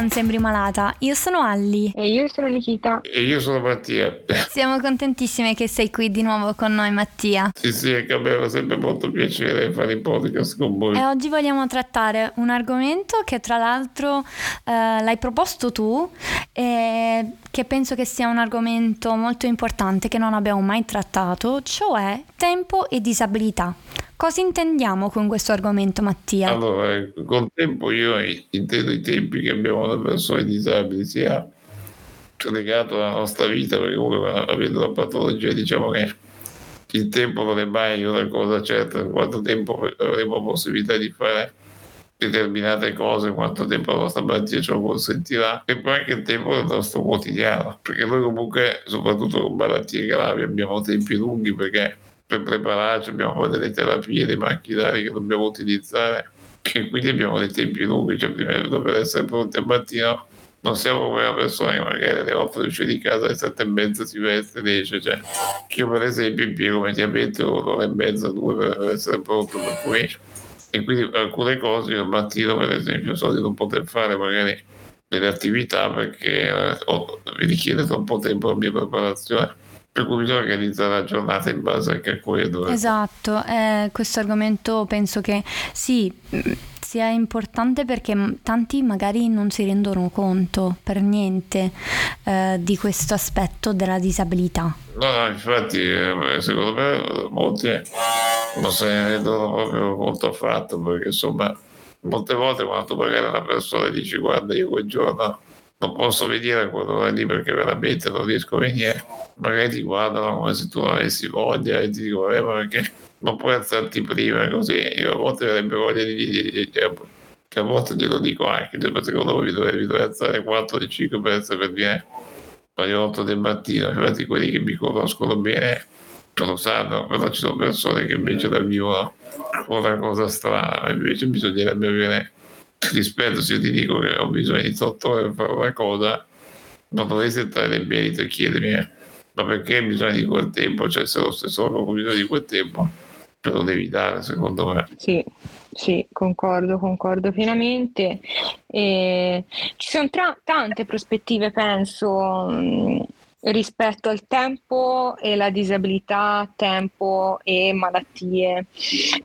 non sembri malata. Io sono Alli. E io sono Nikita. E io sono Mattia. Siamo contentissime che sei qui di nuovo con noi, Mattia. Sì, sì, è che aveva sempre molto piacere fare il podcast con voi. E oggi vogliamo trattare un argomento che tra l'altro eh, l'hai proposto tu e che penso che sia un argomento molto importante che non abbiamo mai trattato, cioè tempo e disabilità. Cosa intendiamo con questo argomento, Mattia? Allora, col tempo io intendo i tempi che abbiamo le persone disabili, sia legato alla nostra vita, perché comunque avendo la patologia diciamo che il tempo non è mai una cosa certa, quanto tempo avremo possibilità di fare determinate cose, quanto tempo la nostra malattia ce lo consentirà, e poi anche il tempo del nostro quotidiano, perché noi comunque, soprattutto con malattie gravi, abbiamo tempi lunghi perché per prepararci abbiamo delle terapie, dei macchinari che dobbiamo utilizzare e quindi abbiamo dei tempi lunghi, cioè prima per essere pronti al mattino non siamo come una persona che magari alle 8 esce di casa alle 7 e mezza si veste e esce, cioè io per esempio impiego mediamente un'ora e mezza, due per essere pronto per cui e quindi alcune cose io al mattino per esempio so di non poter fare magari delle attività perché eh, mi richiede troppo tempo la mia preparazione per cui bisogna organizzare la giornata in base anche a quello. Esatto, eh, questo argomento penso che sì, sia importante perché tanti magari non si rendono conto per niente eh, di questo aspetto della disabilità. No, no, infatti eh, secondo me molti non se ne rendono proprio conto affatto perché insomma molte volte quando magari una persona dice guarda io quel giorno non posso venire a quell'ora lì perché veramente non riesco a venire, magari ti guardano come se tu avessi voglia e ti dico, eh, perché non puoi alzarti prima? Così, io a volte avrebbe voglia di dire, che a volte glielo dico anche, cioè, secondo me mi dovrei alzare 4 5 per essere per dire alle 8 del mattino, infatti quelli che mi conoscono bene lo sanno, però ci sono persone che invece la vivono una cosa strana, invece bisognerebbe avere rispetto se ti dico che ho bisogno di 8 ore per fare una cosa, non dovresti entrare nel merito e chiedermi eh, ma perché bisogna di quel tempo? Cioè se lo stesso ho bisogno di quel tempo, te lo devi dare secondo me. Sì, sì, concordo, concordo pienamente. E ci sono tra- tante prospettive, penso, rispetto al tempo e la disabilità, tempo e malattie,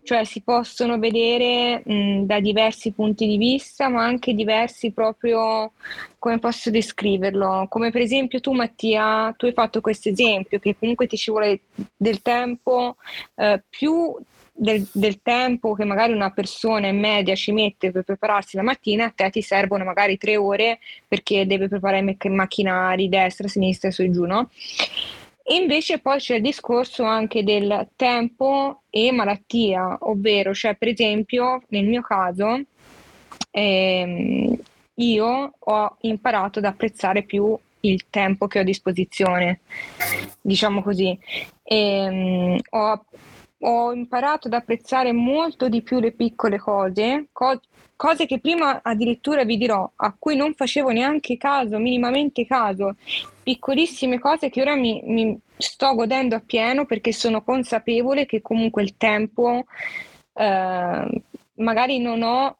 cioè si possono vedere mh, da diversi punti di vista, ma anche diversi proprio come posso descriverlo, come per esempio tu Mattia, tu hai fatto questo esempio che comunque ti ci vuole del tempo eh, più del, del, tempo che magari una persona in media ci mette per prepararsi la mattina, a te ti servono magari tre ore perché deve preparare i macchinari destra, sinistra su e giù, no? E invece poi c'è il discorso anche del tempo e malattia, ovvero, cioè per esempio nel mio caso ehm, io ho imparato ad apprezzare più il tempo che ho a disposizione, diciamo così. E, ehm, ho ho imparato ad apprezzare molto di più le piccole cose, co- cose che prima addirittura vi dirò, a cui non facevo neanche caso, minimamente caso, piccolissime cose che ora mi, mi sto godendo appieno perché sono consapevole che comunque il tempo eh, magari non ho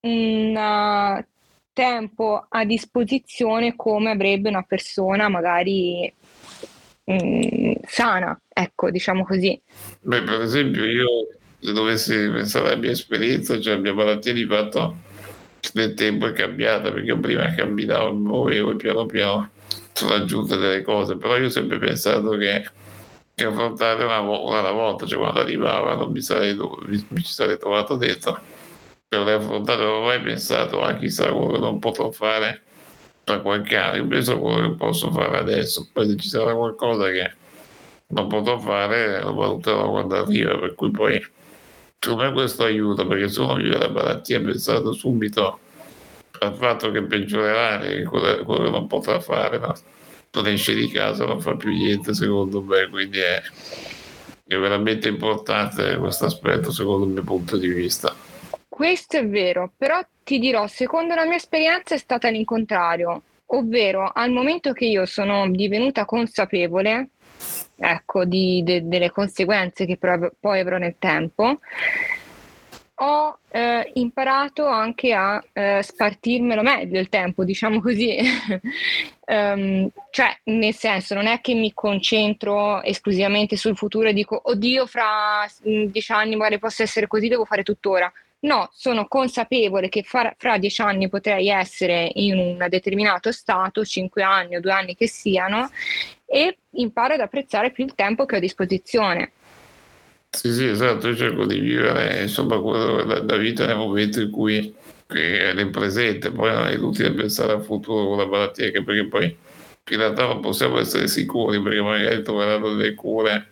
un tempo a disposizione come avrebbe una persona magari mh, mm, sana, ecco, diciamo così. Beh, per esempio, io se dovessi pensare alla mia esperienza, cioè la mia malattia di fatto nel tempo è cambiata, perché prima camminavo, mi muovevo e piano piano sono aggiunte delle cose, però io ho sempre pensato che, che affrontare una, una alla volta, cioè quando arrivava non mi, sarei, mi, mi ci sarei trovato dentro per affrontare, non ho mai pensato, ah chissà quello che non potrò fare tra qualche anno, io penso quello che posso fare adesso, poi se ci sarà qualcosa che non potrò fare lo valuterò quando arriva, per cui poi secondo me questo aiuta, perché se uno vive la malattia pensato subito al fatto che peggiorerà quello, quello che non potrà fare, no? non esce di casa, non fa più niente secondo me, quindi è, è veramente importante questo aspetto secondo il mio punto di vista. Questo è vero, però ti dirò, secondo la mia esperienza è stata l'incontrario, ovvero al momento che io sono divenuta consapevole, ecco, di, de, delle conseguenze che poi avrò nel tempo, ho eh, imparato anche a eh, spartirmelo meglio il tempo, diciamo così. um, cioè, nel senso, non è che mi concentro esclusivamente sul futuro e dico, oddio, fra mm, dieci anni magari posso essere così, devo fare tuttora. No, sono consapevole che fra, fra dieci anni potrei essere in un determinato stato, cinque anni o due anni che siano, e imparo ad apprezzare più il tempo che ho a disposizione. Sì, sì, esatto, io cerco di vivere insomma la, vita nel momento in cui è nel presente, poi non è inutile pensare al futuro con la malattia, che perché poi in realtà non possiamo essere sicuri perché magari troveranno delle cure,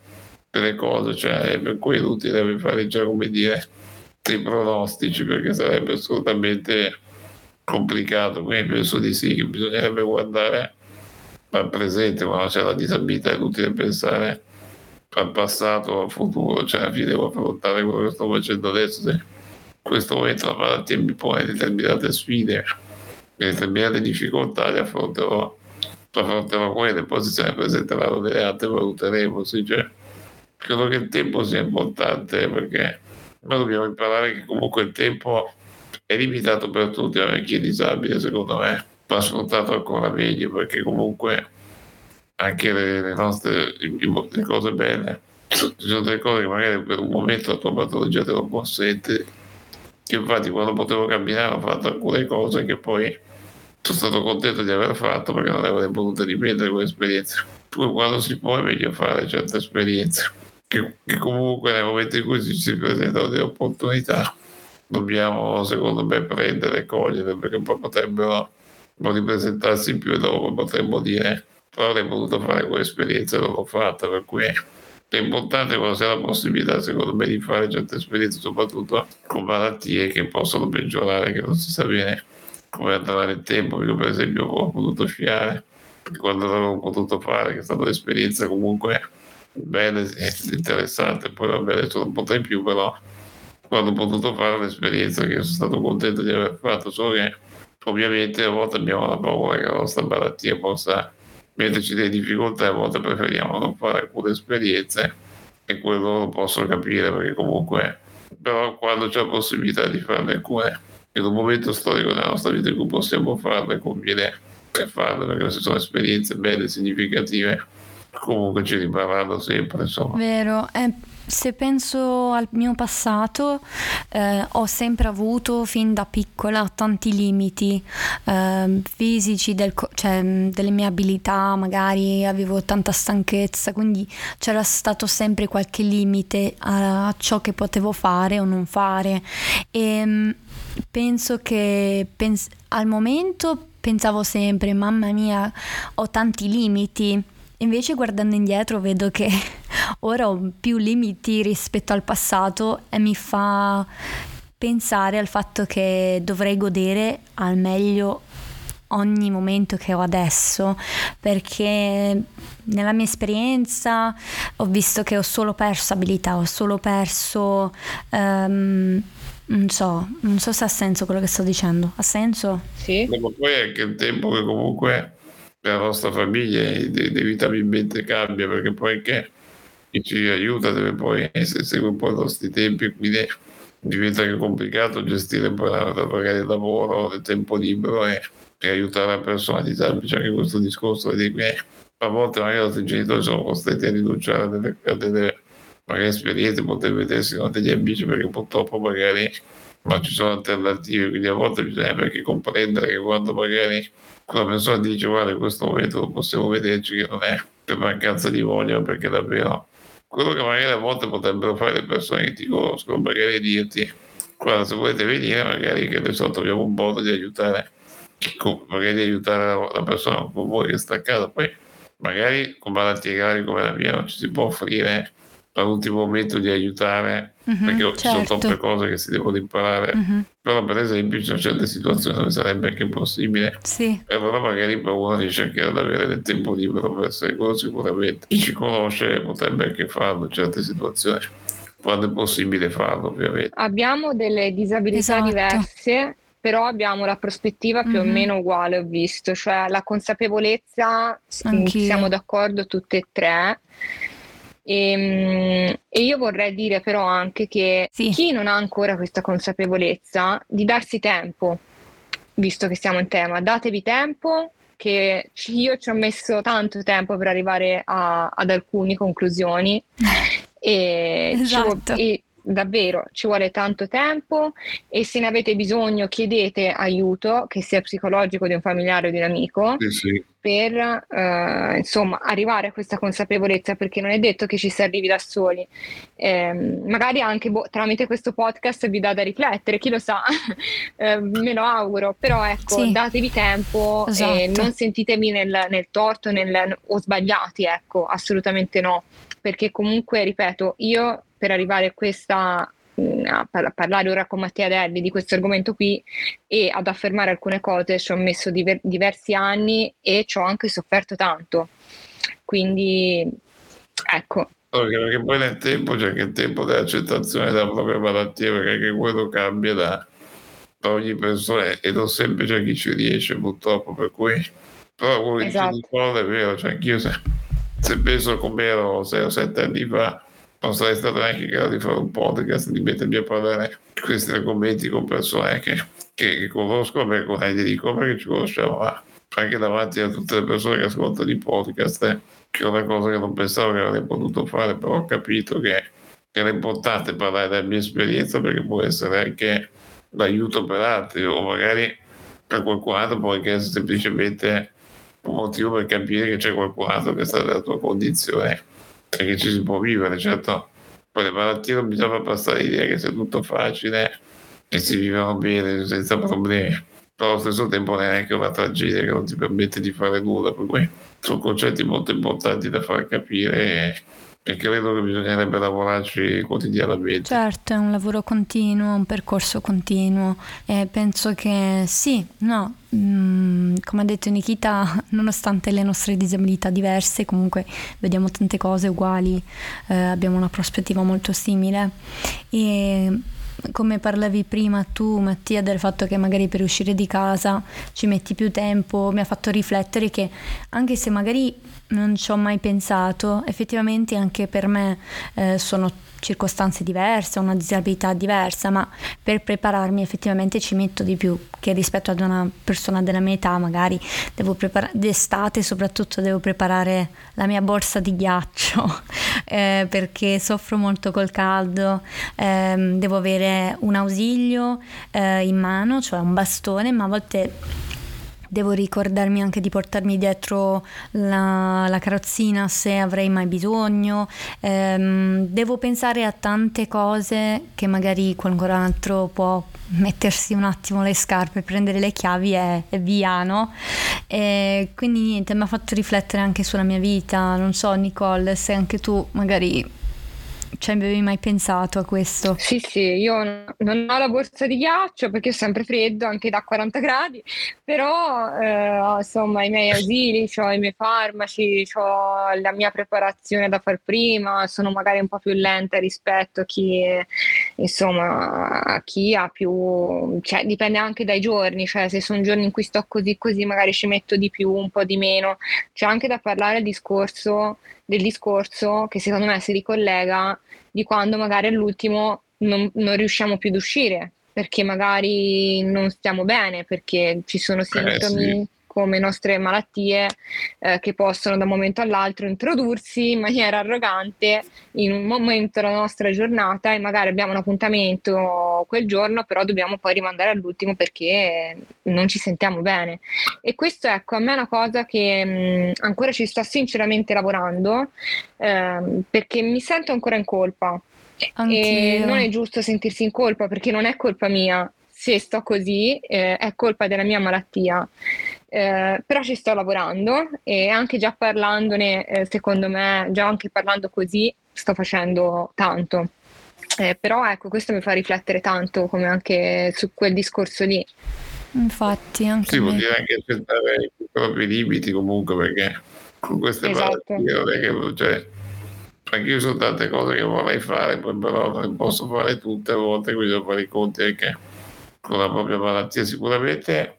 delle cose, cioè per cui è inutile fare già come dire dei pronostici perché sarebbe assolutamente complicato, quindi penso di sì che bisognerebbe guardare al presente quando c'è la disabilità, è inutile pensare al passato al futuro, cioè alla fine devo affrontare quello che sto facendo adesso. Se in questo momento la malattia mi pone determinate sfide, determinate difficoltà, le affronterò, affronterò quelle, poi se se ne presenteranno delle altre valuteremo. Sì, cioè, credo che il tempo sia importante perché noi dobbiamo imparare che comunque il tempo è limitato per tutti, anche chi è disabile, secondo me, va sfruttato ancora meglio perché comunque anche le, le nostre le cose belle. Ci sono delle cose che magari per un momento la tua patologia te lo consente. Che infatti quando potevo camminare ho fatto alcune cose che poi sono stato contento di aver fatto perché non avrei potuto ripetere quell'esperienza. Poi quando si può è meglio fare certe esperienze. Che, che comunque nel momento in cui ci si presentano delle opportunità dobbiamo secondo me prendere e cogliere perché poi potrebbero non ripresentarsi più e dopo potremmo dire però avrei voluto fare quell'esperienza e non l'ho fatta, per cui è importante quando si ha la possibilità, secondo me, di fare certe esperienze, soprattutto con malattie che possono peggiorare, che non si sa bene come andrà nel tempo. Io, per esempio, ho potuto sciare, quando l'avevo potuto fare, che è stata un'esperienza comunque bella e interessante, poi va bene, adesso non potrei più, però quando ho potuto fare un'esperienza che sono stato contento di aver fatto, solo che ovviamente a volte abbiamo la paura che la nostra malattia possa metterci delle difficoltà a volte preferiamo non fare alcune esperienze e quello lo posso capire perché comunque però quando c'è la possibilità di farne alcune in un momento storico della nostra vita in cui possiamo farle conviene farle perché se sono esperienze belle significative comunque ci rimarranno sempre insomma. Vero. È se penso al mio passato, eh, ho sempre avuto fin da piccola tanti limiti eh, fisici, del, cioè, delle mie abilità, magari avevo tanta stanchezza, quindi c'era stato sempre qualche limite a ciò che potevo fare o non fare. E ehm, penso che pens- al momento pensavo sempre, mamma mia, ho tanti limiti Invece guardando indietro vedo che ora ho più limiti rispetto al passato e mi fa pensare al fatto che dovrei godere al meglio ogni momento che ho adesso perché nella mia esperienza ho visto che ho solo perso abilità, ho solo perso um, non so, non so se ha senso quello che sto dicendo. Ha senso? Sì. Ma poi è che il tempo che comunque la nostra famiglia inevitabilmente cambia perché poi che chi ci aiuta deve poi essere un po' i nostri tempi quindi diventa anche complicato gestire poi magari il lavoro il tempo libero e, e aiutare la persona disabile c'è anche questo discorso di che a volte magari i nostri genitori sono costretti a rinunciare a delle, a delle magari esperienze poter vedersi con degli amici perché purtroppo magari non ci sono alternative quindi a volte bisogna anche comprendere che quando magari la persona dice guarda in questo momento non possiamo vederci che non è per mancanza di voglia ma perché davvero quello che magari a volte potrebbero fare le persone che ti conoscono magari dirti guarda se volete venire magari che adesso troviamo un modo di aiutare magari di aiutare la persona con voi che sta a casa. Poi magari con malattie gravi come la mia non ci si può offrire all'ultimo momento di aiutare mm-hmm, perché certo. ci sono certo. troppe cose che si devono imparare mm-hmm. però per esempio ci sono certe situazioni dove sarebbe anche impossibile sì. e allora magari per uno riesce anche ad avere del tempo libero per essere quello sicuramente chi ci conosce potrebbe anche farlo in certe situazioni quando è possibile farlo ovviamente abbiamo delle disabilità esatto. diverse però abbiamo la prospettiva più mm-hmm. o meno uguale, ho visto, cioè la consapevolezza, Anch'io. siamo d'accordo tutte e tre, E, mm, e, io vorrei dire però anche che sì. chi non ha ancora questa consapevolezza di darsi tempo, visto che siamo in tema, datevi tempo che io ci ho messo tanto tempo per arrivare a, ad alcune conclusioni e, esatto. e davvero ci vuole tanto tempo e se ne avete bisogno chiedete aiuto, che sia psicologico di un familiare o di un amico, sì, sì. per eh, insomma arrivare a questa consapevolezza, perché non è detto che ci si arrivi da soli. Eh, magari anche boh, tramite questo podcast vi dà da riflettere, chi lo sa, eh, me lo auguro, però ecco, sì. datevi tempo esatto. e non sentitevi nel, nel torto nel, o sbagliati, ecco, assolutamente no perché comunque, ripeto, io per arrivare a questa mm, a parlare ora con Mattia Delli di questo argomento qui e ad affermare alcune cose ci ho messo diver- diversi anni e ci ho anche sofferto tanto. Quindi ecco. Perché, perché poi nel tempo c'è anche il tempo dell'accettazione della propria malattia, perché anche quello cambia da, ogni persona e non sempre c'è chi ci riesce purtroppo, per cui però quello esatto. che ti ricorda è vero, cioè anch'io se, se penso come ero 6 o 7 anni fa non sarei stato neanche in grado di fare un podcast, di mettermi a parlare di questi argomenti con persone che, che, che conosco, beh, con idea di come che ci conosciamo, ma anche davanti a tutte le persone che ascoltano i podcast, eh, che è una cosa che non pensavo che avrei potuto fare, però ho capito che, che era importante parlare della mia esperienza perché può essere anche l'aiuto per altri o magari per qualcun altro può anche essere semplicemente un motivo per capire che c'è qualcun altro che sta nella tua condizione e che ci si può vivere, certo. Poi le malattie non bisogna passare l'idea che sia tutto facile e si vivono bene senza problemi, però allo stesso tempo non è neanche una tragedia che non ti permette di fare nulla, per cui sono concetti molto importanti da far capire e credo che bisognerebbe lavorarci quotidianamente. Certo, è un lavoro continuo, un percorso continuo e penso che sì, no, mm, come ha detto Nikita, nonostante le nostre disabilità diverse, comunque vediamo tante cose uguali, eh, abbiamo una prospettiva molto simile e come parlavi prima tu Mattia del fatto che magari per uscire di casa ci metti più tempo, mi ha fatto riflettere che anche se magari non ci ho mai pensato, effettivamente anche per me eh, sono circostanze diverse, una disabilità diversa, ma per prepararmi effettivamente ci metto di più che rispetto ad una persona della mia età, magari devo preparare d'estate soprattutto devo preparare la mia borsa di ghiaccio eh, perché soffro molto col caldo, eh, devo avere un ausilio eh, in mano, cioè un bastone, ma a volte devo ricordarmi anche di portarmi dietro la, la carrozzina se avrei mai bisogno, ehm, devo pensare a tante cose che magari qualcun altro può mettersi un attimo le scarpe, prendere le chiavi e, e via, no? E quindi niente, mi ha fatto riflettere anche sulla mia vita, non so Nicole, se anche tu magari ci avevi mai pensato a questo? Sì, sì, io non ho la borsa di ghiaccio perché ho sempre freddo, anche da 40 gradi, però eh, insomma i miei asili, ho i miei farmaci, ho la mia preparazione da far prima, sono magari un po' più lenta rispetto a chi, insomma, a chi ha più, cioè dipende anche dai giorni, cioè se sono giorni in cui sto così così magari ci metto di più, un po' di meno. C'è anche da parlare del discorso, del discorso che secondo me si ricollega di quando magari all'ultimo non, non riusciamo più ad uscire perché magari non stiamo bene, perché ci sono sintomi eh, sì. Come nostre malattie eh, che possono da un momento all'altro introdursi in maniera arrogante in un momento della nostra giornata e magari abbiamo un appuntamento quel giorno, però dobbiamo poi rimandare all'ultimo perché non ci sentiamo bene. E questo ecco, a me è una cosa che mh, ancora ci sto sinceramente lavorando eh, perché mi sento ancora in colpa. Anch'io. E non è giusto sentirsi in colpa perché non è colpa mia. Se sto così, eh, è colpa della mia malattia. Eh, però ci sto lavorando e anche già parlandone, eh, secondo me, già anche parlando così, sto facendo tanto. Eh, però ecco, questo mi fa riflettere tanto come anche su quel discorso lì. Infatti, anche sì, vuol dire anche accettare i propri limiti comunque perché con queste esatto. non è che cioè, anche io sono tante cose che vorrei fare, poi però non posso fare tutte a volte, quindi devo fare i conti anche con la propria malattia. Sicuramente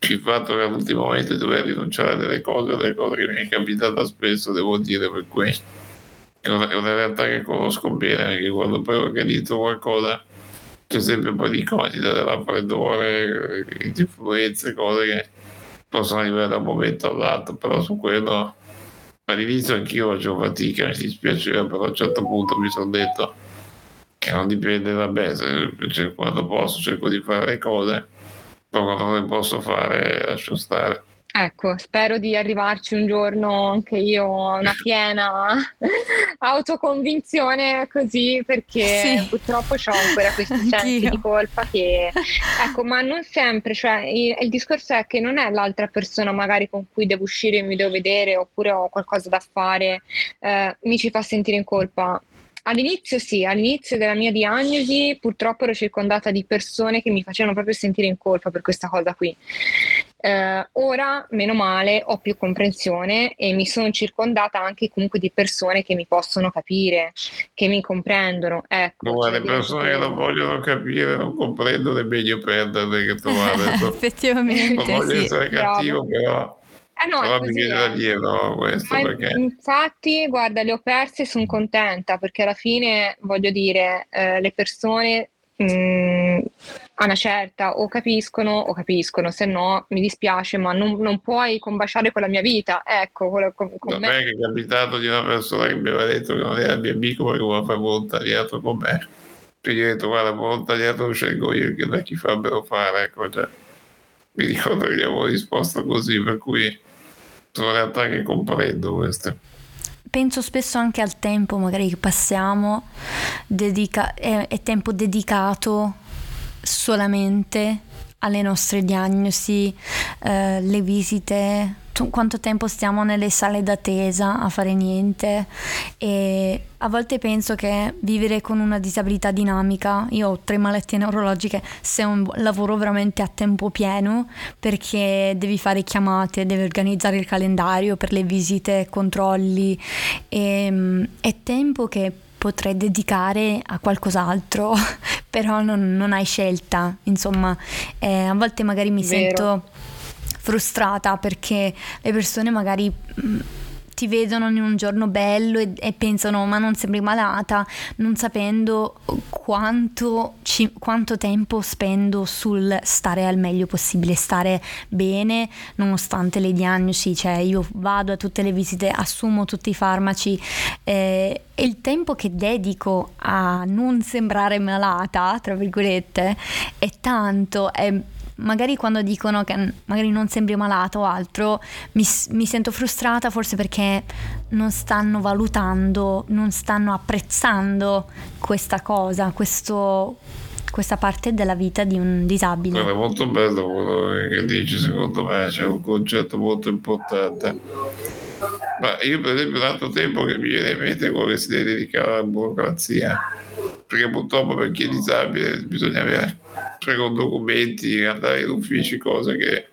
il fatto che all'ultimo momento dover rinunciare a delle cose, delle cose che mi è capitata spesso, devo dire, per cui è una, realtà che conosco bene, perché quando poi organizzo qualcosa c'è sempre un po' di incognita della raffreddore, di influenze, cose che possono arrivare da un momento all'altro, però su quello all'inizio anch'io facevo fatica, mi dispiaceva, però a un certo punto mi sono detto che non dipende da me, cioè, quando posso cerco di fare le cose, non le posso fare lascio stare. Ecco, spero di arrivarci un giorno anche io a una piena autoconvinzione così, perché sì. purtroppo ho ancora questi sensi di colpa che, ecco, ma non sempre, cioè il, il, discorso è che non è l'altra persona magari con cui devo uscire e mi devo vedere oppure ho qualcosa da fare, eh, mi ci fa sentire in colpa. All'inizio sì, all'inizio della mia diagnosi purtroppo ero circondata di persone che mi facevano proprio sentire in colpa per questa cosa qui. Eh, ora, meno male, ho più comprensione e mi sono circondata anche comunque di persone che mi possono capire, che mi comprendono. Ecco, no, cioè, le persone che non vogliono capire, non comprendono, è meglio perderle che trovare. Effettivamente. Non voglio sì. essere cattivo, Bravo. però. Eh no, però mi viene da questo Ma perché... Infatti, guarda, le ho perse e sono contenta perché alla fine, voglio dire, eh, le persone mh, mm, a una certa o capiscono o capiscono, se no mi dispiace, ma non, non puoi combaciare con la mia vita. Ecco, con, con no, me. che è capitato di una persona che mi aveva detto che non era mio amico perché voleva fare volontariato con me. E gli ho detto, guarda, volontariato lo scelgo io, che da chi farebbero fare, ecco, cioè, mi ricordo che gli avevo risposto così, per cui sono realtà che comprendo queste penso spesso anche al tempo magari che passiamo, dedica- è, è tempo dedicato solamente alle nostre diagnosi, eh, le visite, quanto tempo stiamo nelle sale d'attesa a fare niente e a volte penso che vivere con una disabilità dinamica, io ho tre malattie neurologiche, sia un lavoro veramente a tempo pieno perché devi fare chiamate, devi organizzare il calendario per le visite, controlli e mm, è tempo che potrei dedicare a qualcos'altro, però non, non hai scelta, insomma, eh, a volte magari mi Vero. sento frustrata perché le persone magari mm, ti vedono in un giorno bello e, e, pensano ma non sembri malata, non sapendo quanto, ci, quanto, tempo spendo sul stare al meglio possibile, stare bene nonostante le diagnosi, cioè io vado a tutte le visite, assumo tutti i farmaci eh, e il tempo che dedico a non sembrare malata, tra virgolette, è tanto, è magari quando dicono che magari non sembri malato o altro, mi, mi sento frustrata forse perché non stanno valutando, non stanno apprezzando questa cosa, questo, questa parte della vita di un disabile. È molto bello quello che dici, secondo me c'è un concetto molto importante. Ma io per esempio altro tempo che mi viene in mente quello che si deve dedicare alla burocrazia, perché purtroppo per chi è disabile bisogna avere con documenti, andare in uffici, cose che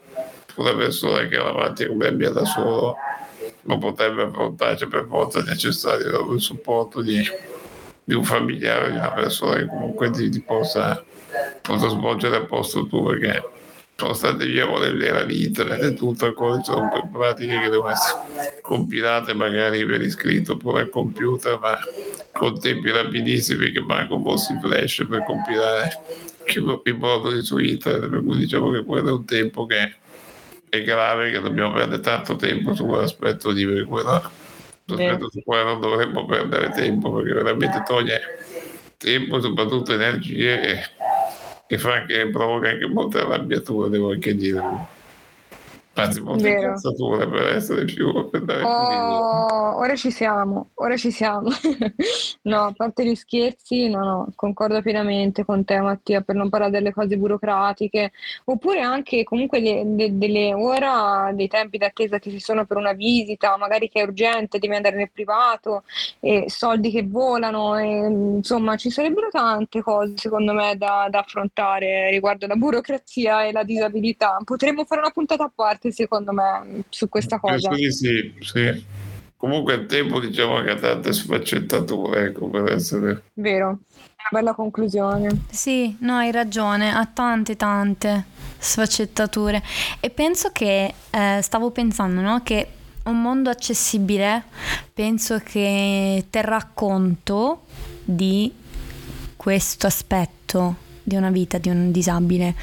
una persona che va avanti come abbia da solo non potrebbe affrontare, cioè per forza è necessario il supporto di, di, un familiare, di una persona che comunque ti, ti possa, possa, svolgere al posto tu, perché nonostante viviamo nell'era di internet e tutto, sono pratiche che devono essere compilate magari per iscritto oppure al computer, ma con tempi rapidissimi che po' si flash per compilare che in modo su internet, per cui diciamo che quello è un tempo che è grave, che dobbiamo perdere tanto tempo su quell'aspetto di quello, l'aspetto su cui non dovremmo perdere tempo, perché veramente toglie tempo, soprattutto energie e, e fa anche, provoca anche molte arrabbiature, devo anche dire anzi molte incazzature per essere più per dare oh, ora ci siamo ora ci siamo. No a parte gli scherzi no no concordo pienamente con te Mattia per non parlare delle cose burocratiche oppure anche comunque de, de, delle ora dei tempi d'attesa che ci sono per una visita magari che è urgente devi andare nel privato e soldi che volano e, insomma ci sarebbero tante cose secondo me da, da affrontare riguardo la burocrazia e la disabilità. Potremmo fare una puntata a parte parte secondo me su questa cosa. Sì, sì, sì. Comunque il tempo diciamo che ha tante sfaccettature, ecco, per essere... Vero, una bella conclusione. Sì, no, hai ragione, ha tante tante sfaccettature e penso che, eh, stavo pensando, no, che un mondo accessibile penso che terrà conto di questo aspetto di una vita di un disabile.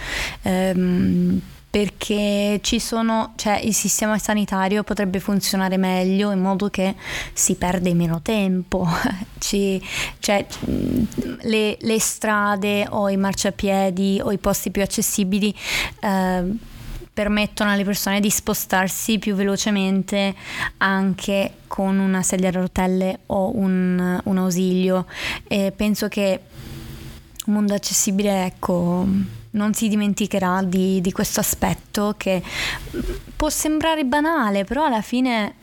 Ehm, perché ci sono, cioè il sistema sanitario potrebbe funzionare meglio in modo che si perde meno tempo, ci, cioè, le, le, strade o i marciapiedi o i posti più accessibili eh, permettono alle persone di spostarsi più velocemente anche con una sedia a rotelle o un, un ausilio. E penso che un mondo accessibile ecco non si dimenticherà di, di questo aspetto che può sembrare banale, però alla fine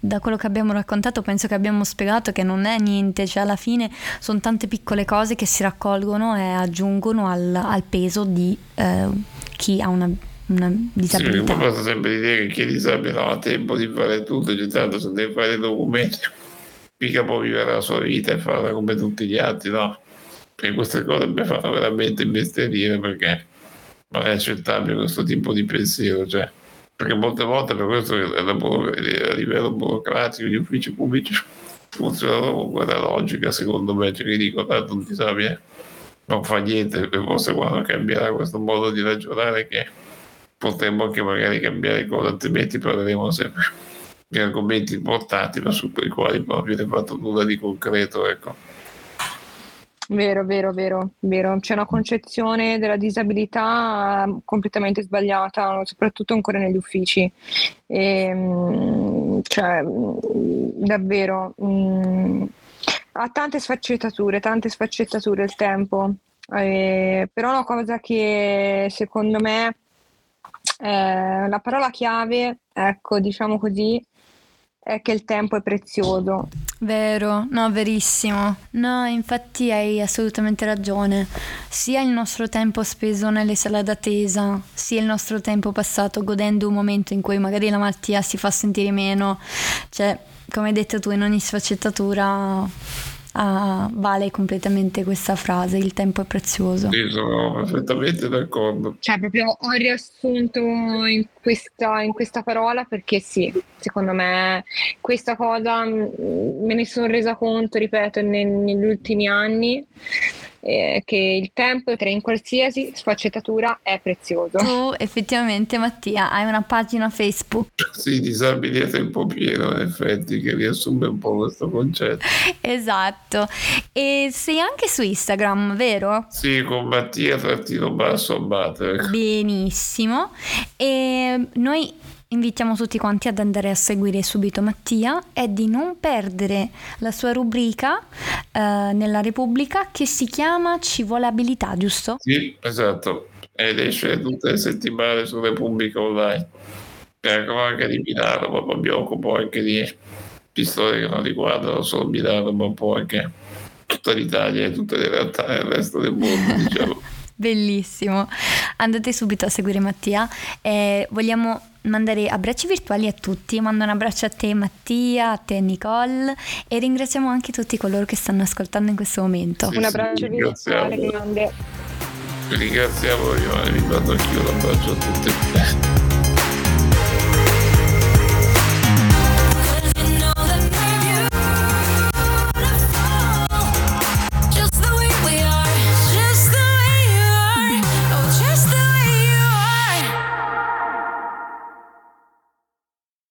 da quello che abbiamo raccontato penso che abbiamo spiegato che non è niente, cioè alla fine sono tante piccole cose che si raccolgono e aggiungono al, al peso di eh, chi ha una, una disabilità. Sì, posso sempre dire che chi è disabile non ha tempo di fare tutto, cioè tanto se deve fare documenti, mica può vivere la sua vita e farla come tutti gli altri, no? E queste cose mi fanno veramente imbestialire perché non è accettabile questo tipo di pensiero. Cioè, perché molte volte per questo a livello burocratico gli uffici pubblici funzionano con quella logica, secondo me, cioè, che dico tanto non ti sapere, non fa niente, forse quando cambierà questo modo di ragionare che potremmo anche magari cambiare cose, altrimenti parleremo sempre di argomenti importanti, ma su quei quali non viene fatto nulla di concreto, ecco. Vero, vero, vero, vero. C'è una concezione della disabilità mm, completamente sbagliata, soprattutto ancora negli uffici. E, ehm, cioè, mm, davvero, mh, ha tante sfaccettature, tante sfaccettature il tempo. Eh, però una cosa che secondo me eh, la parola chiave, ecco, diciamo così, è che il tempo è prezioso. Vero, no, verissimo. No, infatti hai assolutamente ragione. Sia il nostro tempo speso nelle sale d'attesa, sia il nostro tempo passato godendo un momento in cui magari la malattia si fa sentire meno. Cioè, come hai detto tu, in ogni sfaccettatura ah, vale completamente questa frase, il tempo è prezioso. Sì, sono perfettamente d'accordo. Cioè, proprio ho riassunto in questa, in questa parola perché sì, secondo me questa cosa mm, me ne sono resa conto, ripeto, negli ultimi anni eh, che il tempo per in qualsiasi sfaccettatura è prezioso. Tu effettivamente Mattia hai una pagina Facebook. Sì, disabili a tempo pieno in effetti che riassume un po' questo concetto. esatto. E sei anche su Instagram, vero? Sì, con Mattia trattino basso abbattere. Benissimo. E noi invitiamo tutti quanti ad andare a seguire subito Mattia e di non perdere la sua rubrica eh, nella Repubblica che si chiama Ci vuole abilità, giusto? Sì, esatto. Ed esce tutte le settimane su Repubblica Online. Parliamo anche di Milano, ma mi occupo anche di, di storie che non riguardano solo Milano, ma un po' anche tutta l'Italia e tutte le realtà del resto del mondo, diciamo. Bellissimo. Andate subito a seguire Mattia. Eh, vogliamo mandare abbracci virtuali a tutti. Mando un abbraccio a te Mattia, a te Nicole e ringraziamo anche tutti coloro che stanno ascoltando in questo momento. Sì, un abbraccio sì, virtuale grande. Ringraziamo io, vi mando anch'io un abbraccio a tutti.